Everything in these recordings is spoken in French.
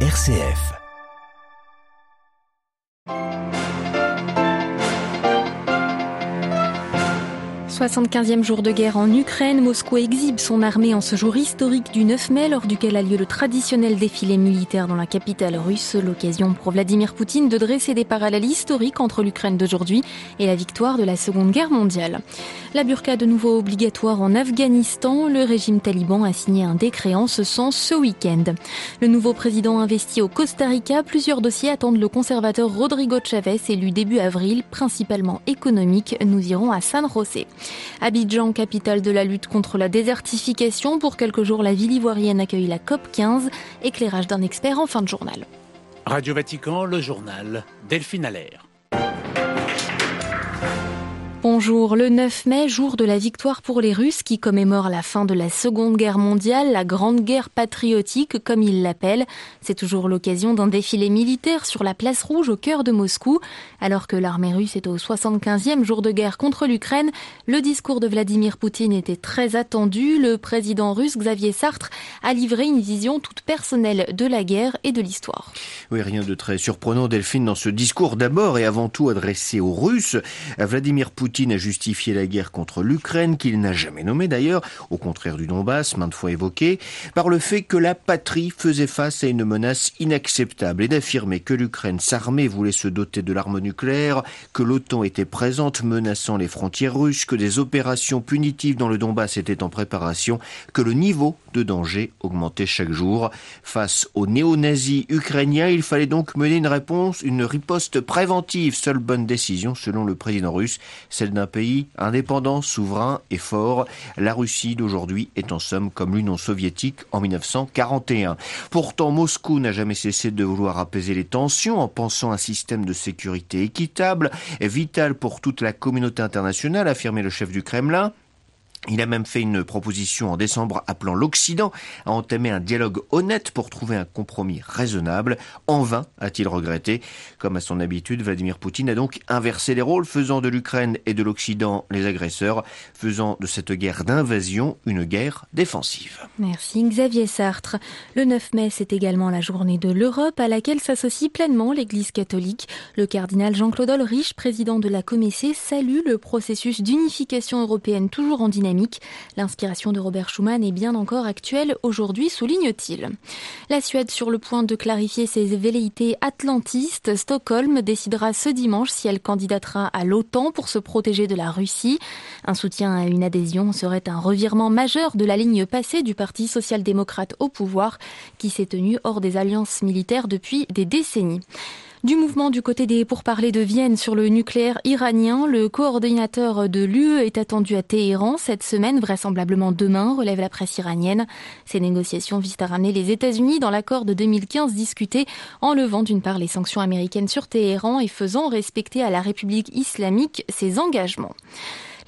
RCF. 75e jour de guerre en Ukraine, Moscou exhibe son armée en ce jour historique du 9 mai, lors duquel a lieu le traditionnel défilé militaire dans la capitale russe. L'occasion pour Vladimir Poutine de dresser des parallèles historiques entre l'Ukraine d'aujourd'hui et la victoire de la Seconde Guerre mondiale. La burqa de nouveau obligatoire en Afghanistan, le régime taliban a signé un décret en ce sens ce week-end. Le nouveau président investi au Costa Rica, plusieurs dossiers attendent le conservateur Rodrigo Chavez, élu début avril, principalement économique. Nous irons à San José. Abidjan, capitale de la lutte contre la désertification. Pour quelques jours, la ville ivoirienne accueille la COP 15. Éclairage d'un expert en fin de journal. Radio Vatican, le journal Delphine Allaire. Bonjour, le 9 mai, jour de la victoire pour les Russes qui commémorent la fin de la Seconde Guerre mondiale, la Grande Guerre patriotique comme ils l'appellent. C'est toujours l'occasion d'un défilé militaire sur la place rouge au cœur de Moscou. Alors que l'armée russe est au 75e jour de guerre contre l'Ukraine, le discours de Vladimir Poutine était très attendu. Le président russe Xavier Sartre a livré une vision toute personnelle de la guerre et de l'histoire. Oui, rien de très surprenant, Delphine, dans ce discours d'abord et avant tout adressé aux Russes. Vladimir Poutine A justifié la guerre contre l'Ukraine, qu'il n'a jamais nommée d'ailleurs, au contraire du Donbass, maintes fois évoqué, par le fait que la patrie faisait face à une menace inacceptable et d'affirmer que l'Ukraine s'armait, voulait se doter de l'arme nucléaire, que l'OTAN était présente menaçant les frontières russes, que des opérations punitives dans le Donbass étaient en préparation, que le niveau de danger augmentait chaque jour. Face aux néo-nazis ukrainiens, il fallait donc mener une réponse, une riposte préventive, seule bonne décision selon le président russe d'un pays indépendant, souverain et fort. La Russie d'aujourd'hui est en somme comme l'Union soviétique en 1941. Pourtant, Moscou n'a jamais cessé de vouloir apaiser les tensions en pensant un système de sécurité équitable, vital pour toute la communauté internationale, affirmait le chef du Kremlin. Il a même fait une proposition en décembre appelant l'Occident à entamer un dialogue honnête pour trouver un compromis raisonnable. En vain, a-t-il regretté. Comme à son habitude, Vladimir Poutine a donc inversé les rôles, faisant de l'Ukraine et de l'Occident les agresseurs, faisant de cette guerre d'invasion une guerre défensive. Merci Xavier Sartre. Le 9 mai, c'est également la journée de l'Europe à laquelle s'associe pleinement l'Église catholique. Le cardinal Jean-Claude Olrich, président de la Comessé, salue le processus d'unification européenne toujours en dynamique L'inspiration de Robert Schuman est bien encore actuelle aujourd'hui, souligne-t-il. La Suède sur le point de clarifier ses velléités atlantistes. Stockholm décidera ce dimanche si elle candidatera à l'OTAN pour se protéger de la Russie. Un soutien à une adhésion serait un revirement majeur de la ligne passée du Parti social-démocrate au pouvoir qui s'est tenu hors des alliances militaires depuis des décennies. Du mouvement du côté des pourparlers de Vienne sur le nucléaire iranien, le coordinateur de l'UE est attendu à Téhéran cette semaine, vraisemblablement demain, relève la presse iranienne. Ces négociations visent à ramener les États-Unis dans l'accord de 2015 discuté en levant d'une part les sanctions américaines sur Téhéran et faisant respecter à la République islamique ses engagements.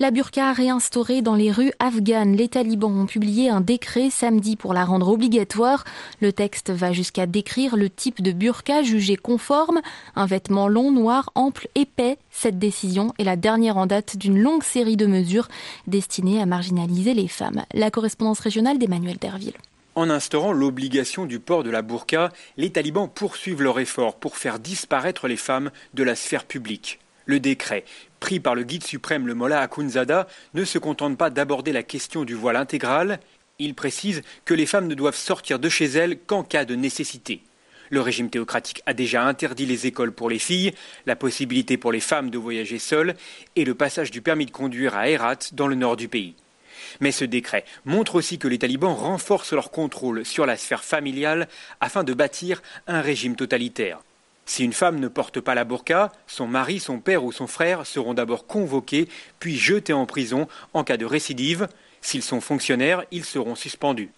La burqa réinstaurée dans les rues afghanes. Les talibans ont publié un décret samedi pour la rendre obligatoire. Le texte va jusqu'à décrire le type de burqa jugé conforme, un vêtement long, noir, ample, épais. Cette décision est la dernière en date d'une longue série de mesures destinées à marginaliser les femmes. La correspondance régionale d'Emmanuel Derville. En instaurant l'obligation du port de la burqa, les talibans poursuivent leur effort pour faire disparaître les femmes de la sphère publique. Le décret, pris par le guide suprême le Mollah Akunzada, ne se contente pas d'aborder la question du voile intégral, il précise que les femmes ne doivent sortir de chez elles qu'en cas de nécessité. Le régime théocratique a déjà interdit les écoles pour les filles, la possibilité pour les femmes de voyager seules et le passage du permis de conduire à Herat dans le nord du pays. Mais ce décret montre aussi que les talibans renforcent leur contrôle sur la sphère familiale afin de bâtir un régime totalitaire. Si une femme ne porte pas la burqa, son mari, son père ou son frère seront d'abord convoqués, puis jetés en prison en cas de récidive. S'ils sont fonctionnaires, ils seront suspendus.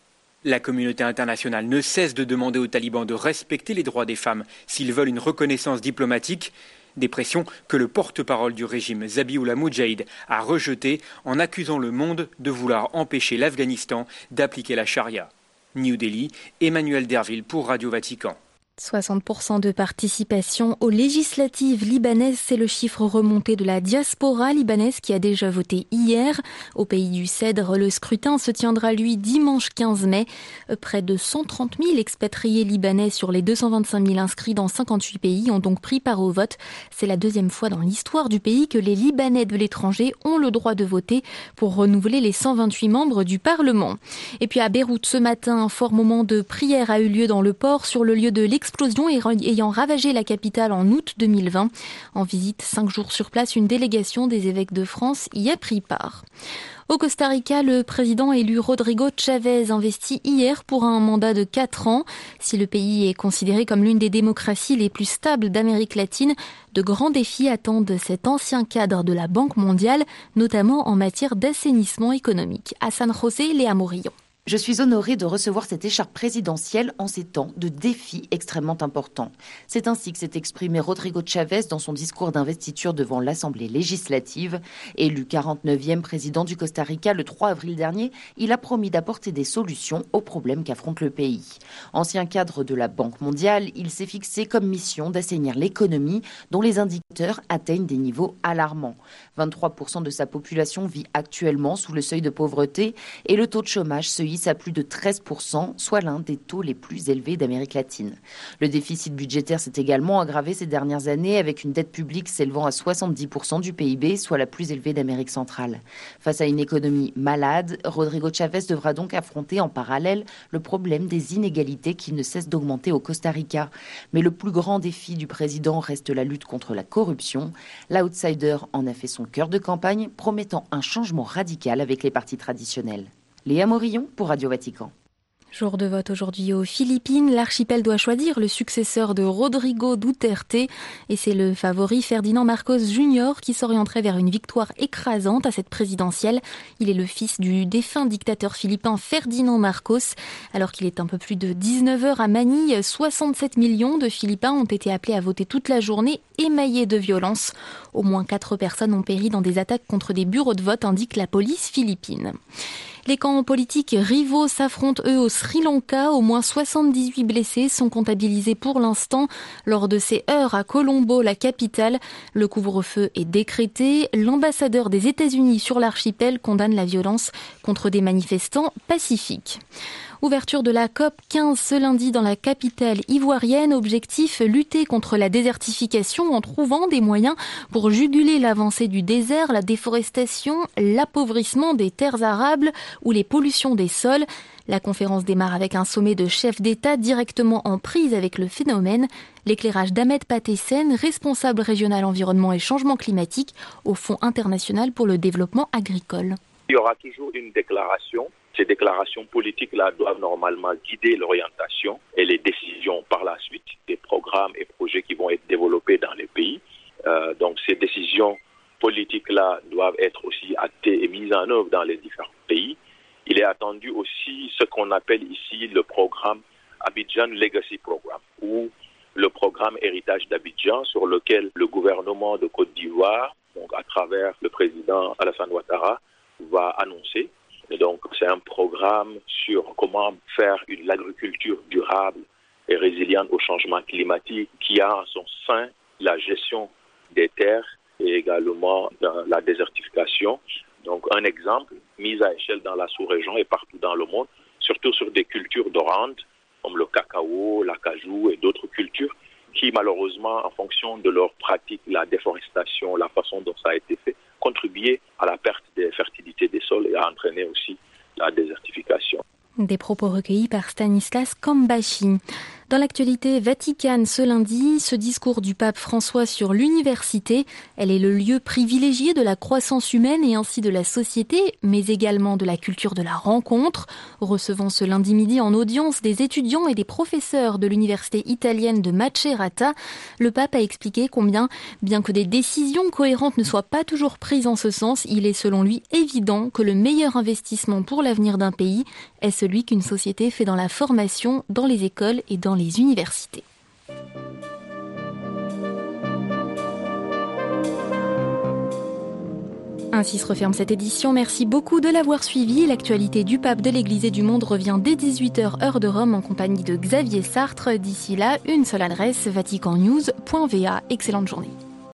La communauté internationale ne cesse de demander aux talibans de respecter les droits des femmes s'ils veulent une reconnaissance diplomatique, des pressions que le porte-parole du régime Zabiullah Mujahid a rejetées en accusant le monde de vouloir empêcher l'Afghanistan d'appliquer la charia. New Delhi, Emmanuel Derville pour Radio Vatican. 60% de participation aux législatives libanaises, c'est le chiffre remonté de la diaspora libanaise qui a déjà voté hier. Au pays du Cèdre, le scrutin se tiendra lui dimanche 15 mai. Près de 130 000 expatriés libanais sur les 225 000 inscrits dans 58 pays ont donc pris part au vote. C'est la deuxième fois dans l'histoire du pays que les Libanais de l'étranger ont le droit de voter pour renouveler les 128 membres du Parlement. Et puis à Beyrouth ce matin, un fort moment de prière a eu lieu dans le port sur le lieu de explosion ayant ravagé la capitale en août 2020. En visite cinq jours sur place, une délégation des évêques de France y a pris part. Au Costa Rica, le président élu Rodrigo Chavez investit hier pour un mandat de quatre ans. Si le pays est considéré comme l'une des démocraties les plus stables d'Amérique latine, de grands défis attendent cet ancien cadre de la Banque mondiale, notamment en matière d'assainissement économique. À San José, Léa Morillon. Je suis honorée de recevoir cette écharpe présidentielle en ces temps de défis extrêmement importants. C'est ainsi que s'est exprimé Rodrigo Chavez dans son discours d'investiture devant l'Assemblée législative. Élu 49e président du Costa Rica le 3 avril dernier, il a promis d'apporter des solutions aux problèmes qu'affronte le pays. Ancien cadre de la Banque mondiale, il s'est fixé comme mission d'assainir l'économie dont les indicateurs atteignent des niveaux alarmants. 23% de sa population vit actuellement sous le seuil de pauvreté et le taux de chômage se à plus de 13%, soit l'un des taux les plus élevés d'Amérique latine. Le déficit budgétaire s'est également aggravé ces dernières années avec une dette publique s'élevant à 70% du PIB, soit la plus élevée d'Amérique centrale. Face à une économie malade, Rodrigo Chavez devra donc affronter en parallèle le problème des inégalités qui ne cessent d'augmenter au Costa Rica. Mais le plus grand défi du président reste la lutte contre la corruption. L'outsider en a fait son cœur de campagne, promettant un changement radical avec les partis traditionnels. Léa Morillon pour Radio Vatican. Jour de vote aujourd'hui aux Philippines, l'archipel doit choisir le successeur de Rodrigo Duterte et c'est le favori Ferdinand Marcos Jr. qui s'orienterait vers une victoire écrasante à cette présidentielle. Il est le fils du défunt dictateur philippin Ferdinand Marcos. Alors qu'il est un peu plus de 19 heures à Manille, 67 millions de Philippins ont été appelés à voter toute la journée émaillés de violence. Au moins quatre personnes ont péri dans des attaques contre des bureaux de vote, indique la police philippine. Les camps politiques rivaux s'affrontent eux au Sri Lanka. Au moins 78 blessés sont comptabilisés pour l'instant lors de ces heures à Colombo, la capitale. Le couvre-feu est décrété. L'ambassadeur des États-Unis sur l'archipel condamne la violence contre des manifestants pacifiques. Ouverture de la COP 15 ce lundi dans la capitale ivoirienne. Objectif, lutter contre la désertification en trouvant des moyens pour juguler l'avancée du désert, la déforestation, l'appauvrissement des terres arables ou les pollutions des sols. La conférence démarre avec un sommet de chefs d'État directement en prise avec le phénomène. L'éclairage d'Ahmed Patessen, responsable régional environnement et changement climatique au Fonds international pour le développement agricole. Il y aura toujours une déclaration ces déclarations politiques-là doivent normalement guider l'orientation et les décisions par la suite des programmes et projets qui vont être développés dans les pays. Euh, donc ces décisions politiques-là doivent être aussi actées et mises en œuvre dans les différents pays. Il est attendu aussi ce qu'on appelle ici le programme Abidjan Legacy Program ou le programme Héritage d'Abidjan sur lequel le gouvernement de Côte d'Ivoire, donc à travers le président Alassane Ouattara, va annoncer donc, c'est un programme sur comment faire une l'agriculture durable et résiliente au changement climatique qui a en son sein la gestion des terres et également la désertification. Donc, un exemple mis à échelle dans la sous-région et partout dans le monde, surtout sur des cultures dorantes comme le cacao, l'acajou et d'autres cultures qui, malheureusement, en fonction de leur pratique, la déforestation, la façon dont ça a été fait, contribuer à la perte des fertilités des sols et à entraîner aussi la désertification. Des propos recueillis par Stanislas Kambashi. Dans l'actualité Vatican ce lundi, ce discours du pape François sur l'université, elle est le lieu privilégié de la croissance humaine et ainsi de la société, mais également de la culture de la rencontre. Recevant ce lundi midi en audience des étudiants et des professeurs de l'université italienne de Macerata, le pape a expliqué combien, bien que des décisions cohérentes ne soient pas toujours prises en ce sens, il est selon lui évident que le meilleur investissement pour l'avenir d'un pays est celui qu'une société fait dans la formation, dans les écoles et dans universités. Ainsi se referme cette édition. Merci beaucoup de l'avoir suivi. L'actualité du pape, de l'Église et du monde revient dès 18h heure de Rome en compagnie de Xavier Sartre. D'ici là, une seule adresse vaticannews.va. Excellente journée.